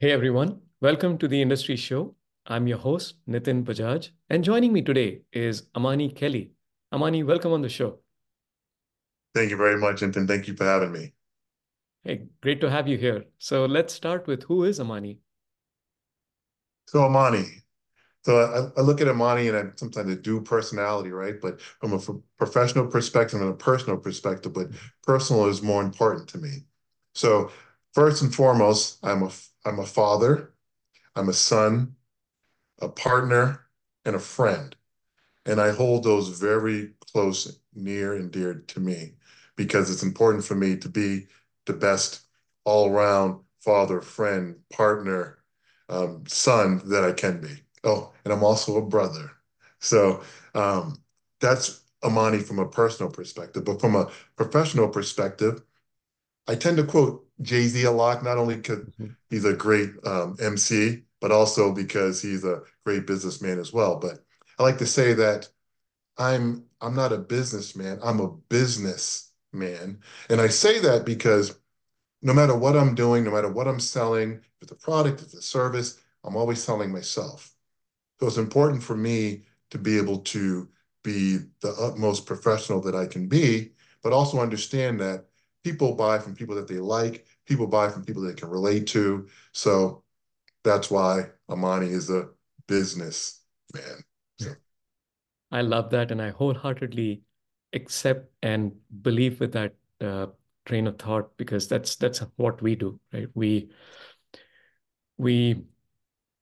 Hey everyone, welcome to the Industry Show. I'm your host, Nitin Bajaj, and joining me today is Amani Kelly. Amani, welcome on the show. Thank you very much, Nitin. Thank you for having me. Hey, great to have you here. So let's start with who is Amani? So Amani, so I, I look at Amani and I sometimes I do personality, right? But from a professional perspective and a personal perspective, but personal is more important to me. So first and foremost, I'm a I'm a father, I'm a son, a partner, and a friend. And I hold those very close, near, and dear to me because it's important for me to be the best all around father, friend, partner, um, son that I can be. Oh, and I'm also a brother. So um, that's Amani from a personal perspective. But from a professional perspective, I tend to quote Jay Z a lot, not only because mm-hmm. he's a great um, MC, but also because he's a great businessman as well. But I like to say that I'm I'm not a businessman. I'm a businessman, and I say that because no matter what I'm doing, no matter what I'm selling, if it's a product, if it's a service, I'm always selling myself. So it's important for me to be able to be the utmost professional that I can be, but also understand that people buy from people that they like, people buy from people they can relate to. So that's why Amani is a business man. So. I love that. And I wholeheartedly accept and believe with that uh, train of thought because that's that's what we do, right? We we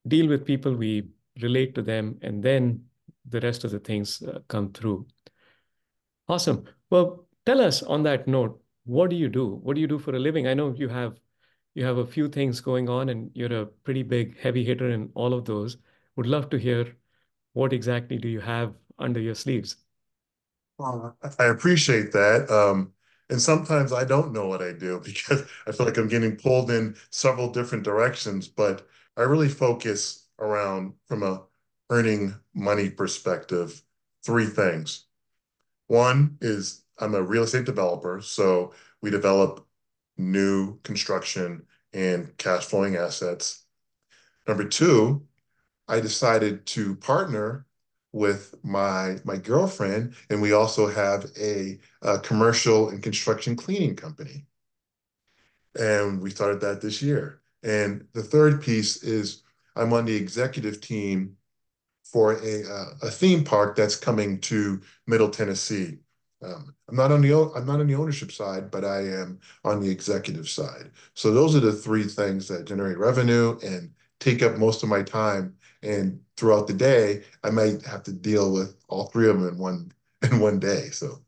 deal with people, we relate to them, and then the rest of the things uh, come through. Awesome. Well, tell us on that note, what do you do? What do you do for a living? I know you have you have a few things going on and you're a pretty big heavy hitter in all of those. Would love to hear what exactly do you have under your sleeves? Well, I appreciate that. Um, and sometimes I don't know what I do because I feel like I'm getting pulled in several different directions, but I really focus around from a earning money perspective, three things. One is I'm a real estate developer, so we develop new construction and cash flowing assets. Number two, I decided to partner with my my girlfriend, and we also have a, a commercial and construction cleaning company, and we started that this year. And the third piece is I'm on the executive team for a a theme park that's coming to Middle Tennessee. Um, I'm not on the I'm not on the ownership side, but I am on the executive side. So those are the three things that generate revenue and take up most of my time. And throughout the day, I might have to deal with all three of them in one in one day. So,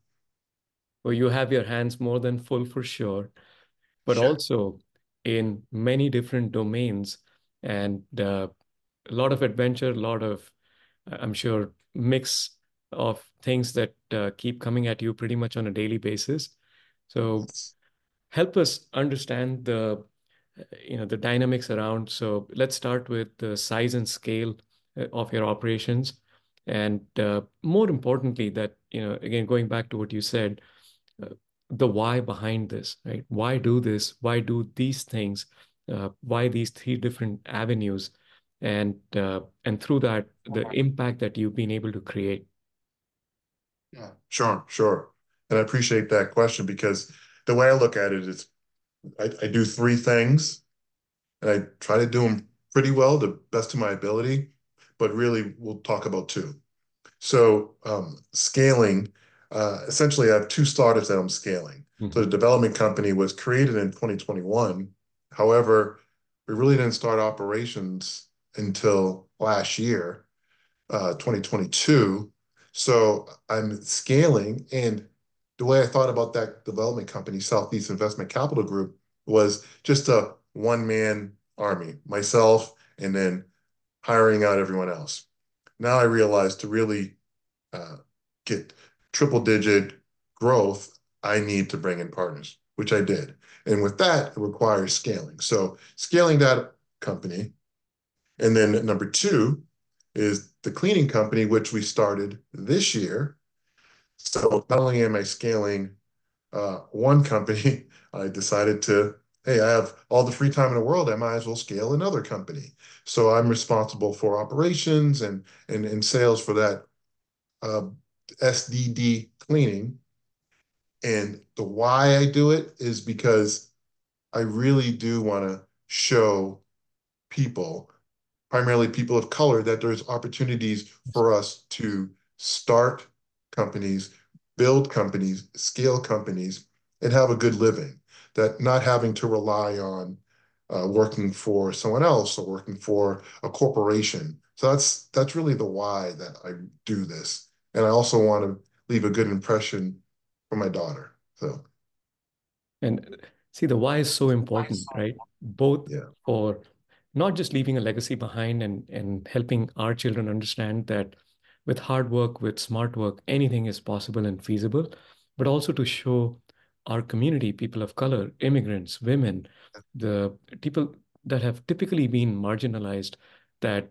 well, you have your hands more than full for sure, but sure. also in many different domains and uh, a lot of adventure, a lot of I'm sure mix of things that uh, keep coming at you pretty much on a daily basis. So help us understand the you know the dynamics around. So let's start with the size and scale uh, of your operations, and uh, more importantly, that you know again going back to what you said, uh, the why behind this, right? Why do this? Why do these things? Uh, why these three different avenues? And uh, and through that, the impact that you've been able to create. Yeah, sure, sure. And I appreciate that question because the way I look at it is I, I do three things and I try to do them pretty well, the best of my ability, but really we'll talk about two. So um, scaling, uh, essentially I have two startups that I'm scaling. Mm-hmm. So the development company was created in 2021. However, we really didn't start operations until last year, uh, 2022. So I'm scaling, and the way I thought about that development company, Southeast Investment Capital Group, was just a one-man army, myself, and then hiring out everyone else. Now I realize to really uh, get triple-digit growth, I need to bring in partners, which I did. And with that, it requires scaling. So scaling that company, and then number two is the cleaning company, which we started this year. So not only am I scaling uh, one company, I decided to hey, I have all the free time in the world. I might as well scale another company. So I'm responsible for operations and and, and sales for that uh, SDD cleaning. And the why I do it is because I really do want to show people, primarily people of color, that there's opportunities for us to start companies, build companies, scale companies, and have a good living. That not having to rely on uh, working for someone else or working for a corporation. So that's that's really the why that I do this, and I also want to leave a good impression for my daughter. So, and see, the why is so important, right? Both yeah. for not just leaving a legacy behind and and helping our children understand that with hard work, with smart work, anything is possible and feasible, but also to show our community, people of color, immigrants, women, the people that have typically been marginalized, that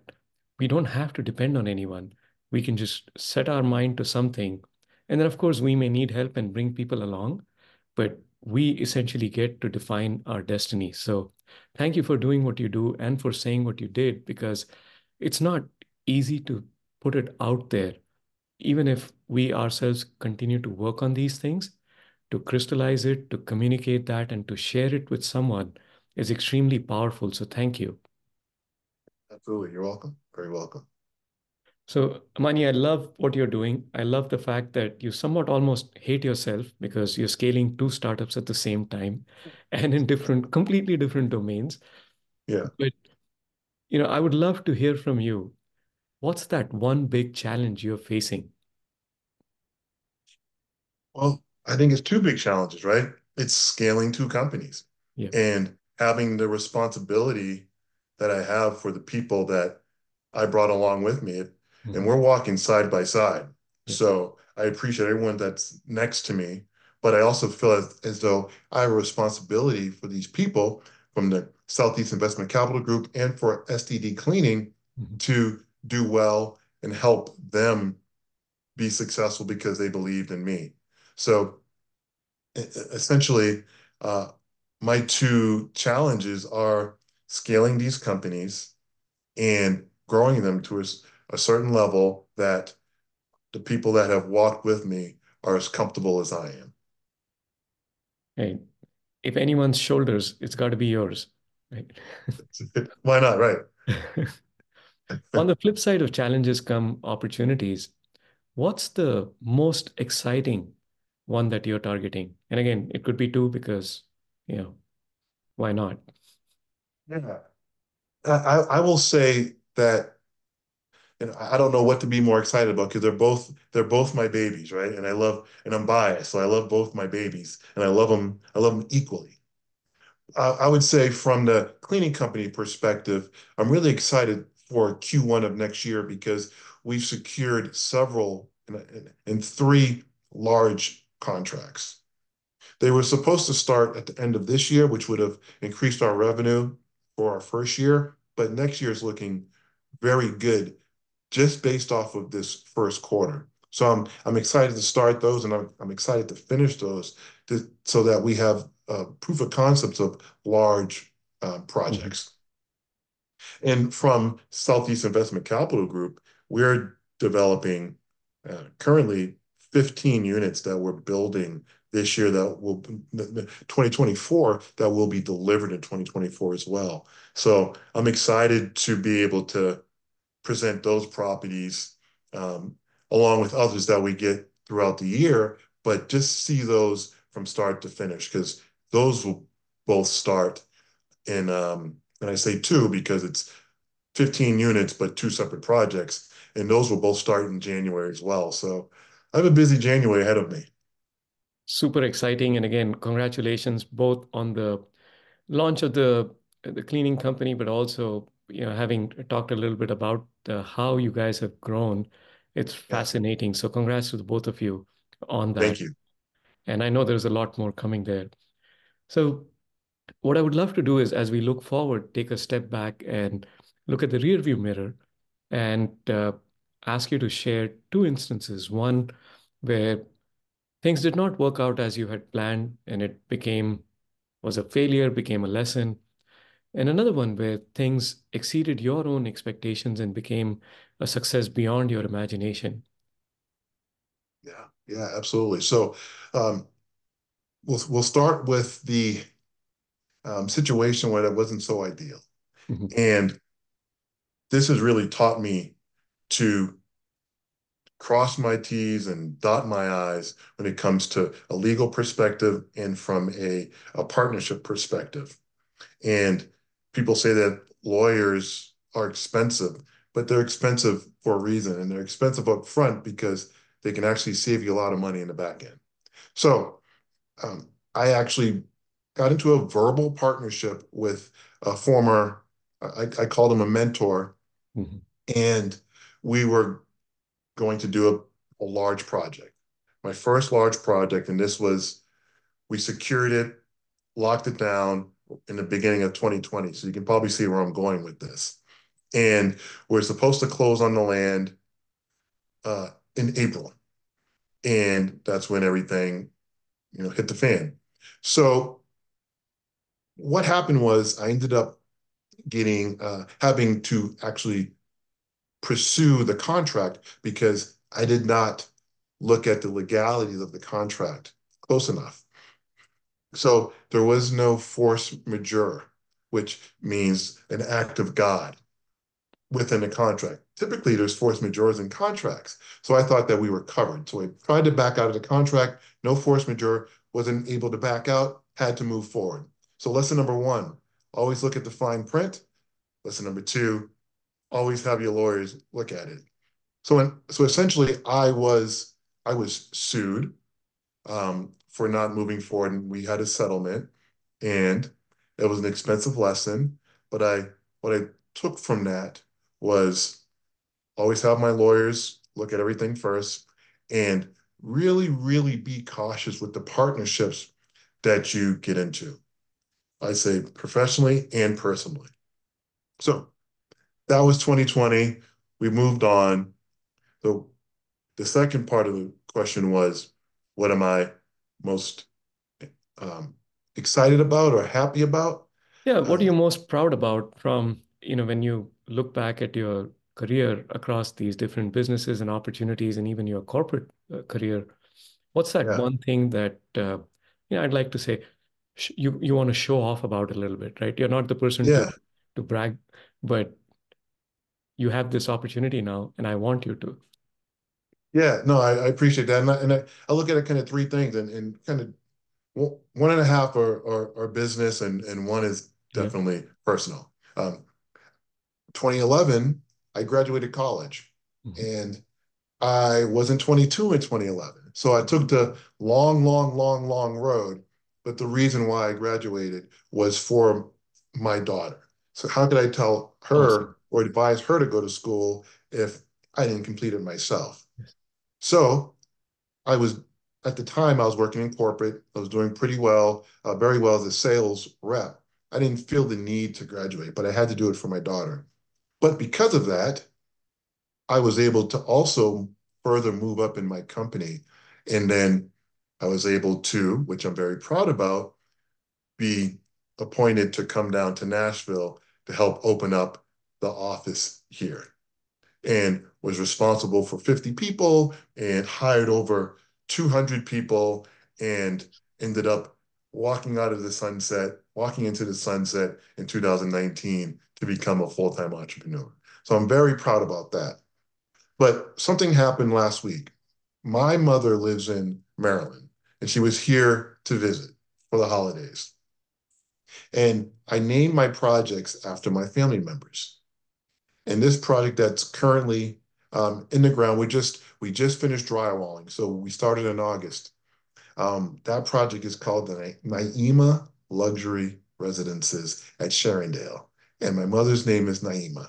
we don't have to depend on anyone. We can just set our mind to something. And then, of course, we may need help and bring people along, but we essentially get to define our destiny. So, thank you for doing what you do and for saying what you did, because it's not easy to put it out there. Even if we ourselves continue to work on these things, to crystallize it, to communicate that, and to share it with someone is extremely powerful. So thank you. Absolutely. You're welcome. Very welcome. So, Mani, I love what you're doing. I love the fact that you somewhat almost hate yourself because you're scaling two startups at the same time and in different, completely different domains. Yeah. But, you know, I would love to hear from you. What's that one big challenge you're facing? Well, I think it's two big challenges, right? It's scaling two companies yeah. and having the responsibility that I have for the people that I brought along with me. Mm-hmm. And we're walking side by side. Yeah. So I appreciate everyone that's next to me, but I also feel as, as though I have a responsibility for these people from the Southeast Investment Capital Group and for SDD Cleaning mm-hmm. to do well and help them be successful because they believed in me. So essentially, uh, my two challenges are scaling these companies and growing them to a, a certain level that the people that have walked with me are as comfortable as I am. Hey, if anyone's shoulders, it's got to be yours, right? Why not, right? On the flip side of challenges come opportunities. What's the most exciting one that you're targeting? And again, it could be two because, you know, why not? Yeah. I, I will say that and I don't know what to be more excited about because they're both they're both my babies, right? And I love and I'm biased, so I love both my babies, and I love them I love them equally. I, I would say from the cleaning company perspective, I'm really excited for Q1 of next year because we've secured several and three large contracts. They were supposed to start at the end of this year, which would have increased our revenue for our first year, but next year is looking very good just based off of this first quarter. So I'm I'm excited to start those, and I'm excited to finish those so that we have uh, proof of concepts of large uh, projects. Mm-hmm. And from Southeast Investment Capital Group, we're developing uh, currently 15 units that we're building this year that will 2024 that will be delivered in 2024 as well. So I'm excited to be able to present those properties um, along with others that we get throughout the year, but just see those from start to finish because those will both start in, um, and I say two because it's 15 units, but two separate projects, and those will both start in January as well. So I have a busy January ahead of me. Super exciting. And again, congratulations both on the launch of the the cleaning company, but also you know having talked a little bit about uh, how you guys have grown. It's fascinating. So congrats to both of you on that. Thank you. And I know there's a lot more coming there. So what I would love to do is, as we look forward, take a step back and look at the rearview mirror and uh, ask you to share two instances. One where things did not work out as you had planned and it became was a failure, became a lesson, and another one where things exceeded your own expectations and became a success beyond your imagination. Yeah, yeah, absolutely. So um, we'll we'll start with the um, situation where that wasn't so ideal, mm-hmm. and this has really taught me to cross my T's and dot my I's when it comes to a legal perspective and from a, a partnership perspective. And people say that lawyers are expensive, but they're expensive for a reason. And they're expensive up front because they can actually save you a lot of money in the back end. So um, I actually got into a verbal partnership with a former, I, I called him a mentor. Mm-hmm. And we were going to do a, a large project. My first large project, and this was, we secured it, locked it down in the beginning of 2020. So you can probably see where I'm going with this. And we're supposed to close on the land uh, in April. And that's when everything, you know, hit the fan. So what happened was I ended up getting uh, having to actually pursue the contract because I did not look at the legalities of the contract close enough. So there was no force majeure, which means an act of God within a contract. Typically, there's force majeures in contracts. So I thought that we were covered. So I tried to back out of the contract, no force majeure, wasn't able to back out, had to move forward. So lesson number one, always look at the fine print. Lesson number two, always have your lawyers look at it. So, in, so essentially, I was I was sued um, for not moving forward, and we had a settlement, and it was an expensive lesson. But I what I took from that was always have my lawyers look at everything first, and really, really be cautious with the partnerships that you get into. I say professionally and personally. So that was 2020. We moved on. So the second part of the question was, what am I most um, excited about or happy about? Yeah, what are you um, most proud about from, you know, when you look back at your career across these different businesses and opportunities and even your corporate uh, career? What's that yeah. one thing that, uh, you know, I'd like to say you, you want to show off about a little bit, right? You're not the person yeah. to, to brag, but you have this opportunity now and I want you to. Yeah, no, I, I appreciate that. And, I, and I, I, look at it kind of three things and, and kind of one and a half are, are, are business and, and one is definitely yeah. personal. Um, 2011, I graduated college mm-hmm. and I wasn't 22 in 2011. So I took the long, long, long, long road. But the reason why I graduated was for my daughter. So how could I tell her awesome or advise her to go to school if I didn't complete it myself. So I was, at the time, I was working in corporate. I was doing pretty well, uh, very well as a sales rep. I didn't feel the need to graduate, but I had to do it for my daughter. But because of that, I was able to also further move up in my company. And then I was able to, which I'm very proud about, be appointed to come down to Nashville to help open up the office here and was responsible for 50 people and hired over 200 people and ended up walking out of the sunset, walking into the sunset in 2019 to become a full-time entrepreneur. So I'm very proud about that. But something happened last week. My mother lives in Maryland and she was here to visit for the holidays. And I named my projects after my family members. And this project that's currently um, in the ground, we just we just finished drywalling, so we started in August. Um, that project is called the Naima Luxury Residences at Sharondale, and my mother's name is Naima.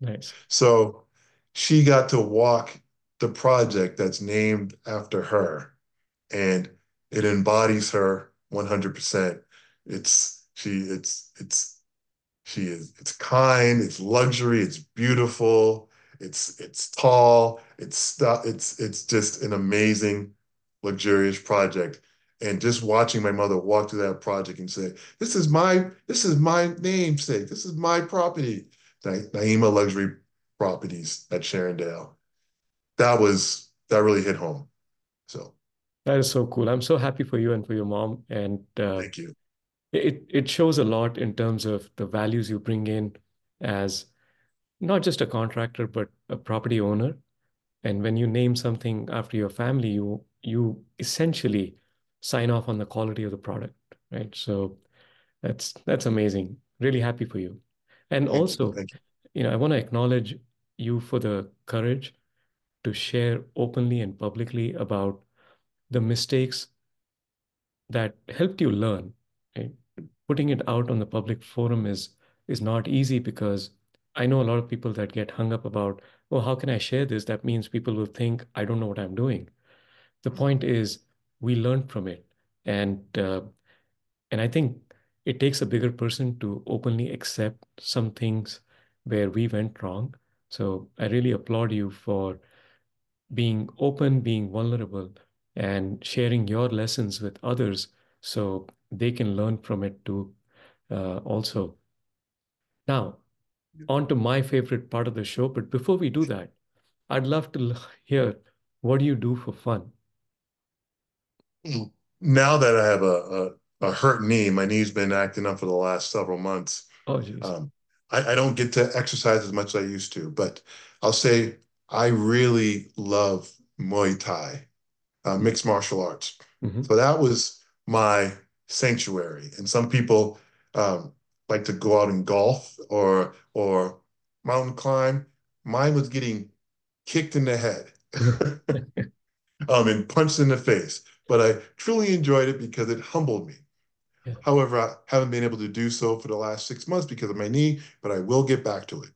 Nice. So she got to walk the project that's named after her, and it embodies her 100%. It's she it's it's she it's it's she is, it's kind, it's luxury, it's beautiful, it's it's tall, it's it's it's just an amazing, luxurious project. and just watching my mother walk through that project and say, "This is my this is my namesake. This is my property." Naima Luxury Properties at Sharondale. That was that really hit home. So that is so cool. I'm so happy for you and for your mom. And uh, thank you. It it shows a lot in terms of the values you bring in as not just a contractor but a property owner. And when you name something after your family, you you essentially sign off on the quality of the product, right? So that's that's amazing. Really happy for you. And Thank also, you. you know, I want to acknowledge you for the courage to share openly and publicly about the mistakes that helped you learn. Right? Putting it out on the public forum is is not easy because I know a lot of people that get hung up about, oh, how can I share this? That means people will think I don't know what I'm doing. The point is we learned from it, and uh, and I think it takes a bigger person to openly accept some things where we went wrong. So I really applaud you for being open, being vulnerable, and sharing your lessons with others so they can learn from it too uh, also. Now, on to my favorite part of the show. But before we do that, I'd love to hear what do you do for fun? Now that I have a, a, a hurt knee, my knee's been acting up for the last several months. Oh, geez. Um, I, I don't get to exercise as much as I used to, but I'll say I really love Muay Thai, uh, mixed martial arts. Mm-hmm. So that was my sanctuary. And some people um, like to go out and golf or or mountain climb. Mine was getting kicked in the head um, and punched in the face. But I truly enjoyed it because it humbled me. Yeah. However, I haven't been able to do so for the last six months because of my knee, but I will get back to it.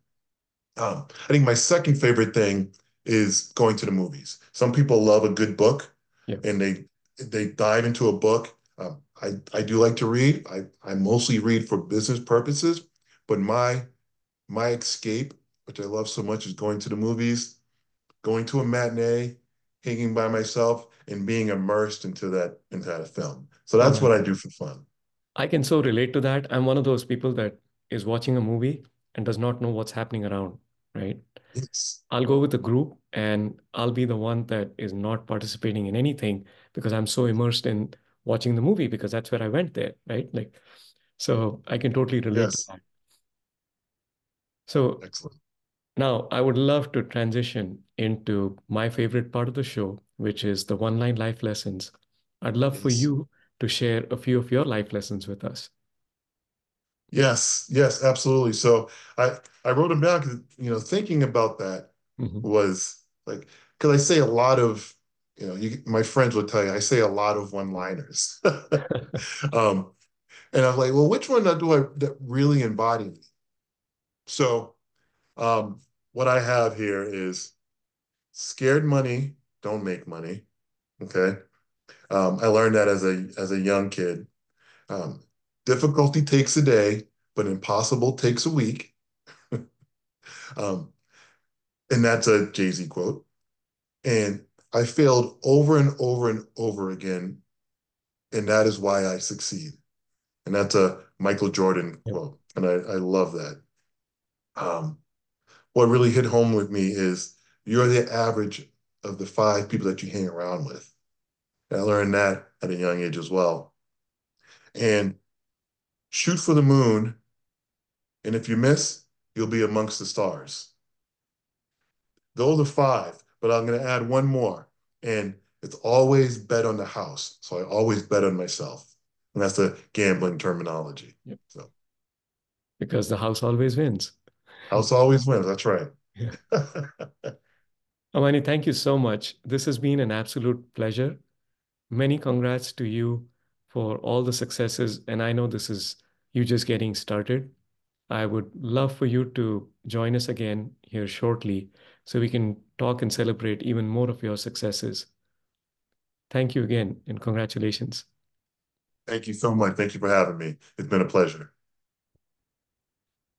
Um, I think my second favorite thing is going to the movies. Some people love a good book, yeah. and they they dive into a book. Um, I I do like to read. I I mostly read for business purposes, but my my escape, which I love so much, is going to the movies, going to a matinee, hanging by myself, and being immersed into that into that film. So that's mm-hmm. what I do for fun. I can so relate to that. I'm one of those people that is watching a movie and does not know what's happening around right? Yes. I'll go with a group and I'll be the one that is not participating in anything because I'm so immersed in watching the movie because that's where I went there, right? Like, so I can totally relate yes. to that. So excellent. Now I would love to transition into my favorite part of the show, which is the one line life lessons. I'd love yes. for you to share a few of your life lessons with us. Yes, yes, absolutely. So I I wrote them down because you know thinking about that mm-hmm. was like because I say a lot of you know you, my friends would tell you I say a lot of one liners, um, and I'm like, well, which one do I that really embody me? So um, what I have here is scared money don't make money. Okay, um, I learned that as a as a young kid. Um, difficulty takes a day, but impossible takes a week. um, and that's a Jay Z quote. And I failed over and over and over again. And that is why I succeed. And that's a Michael Jordan quote. And I, I love that. Um, what really hit home with me is you're the average of the five people that you hang around with. And I learned that at a young age as well. And shoot for the moon, and if you miss, you'll be amongst the stars. Those are five, but I'm going to add one more. And it's always bet on the house. So I always bet on myself. And that's the gambling terminology. Yep. So because the house always wins. House always wins. That's right. Yeah. Amani, thank you so much. This has been an absolute pleasure. Many congrats to you for all the successes. And I know this is you just getting started. I would love for you to join us again here shortly so we can talk and celebrate even more of your successes. Thank you again and congratulations. Thank you so much. Thank you for having me. It's been a pleasure.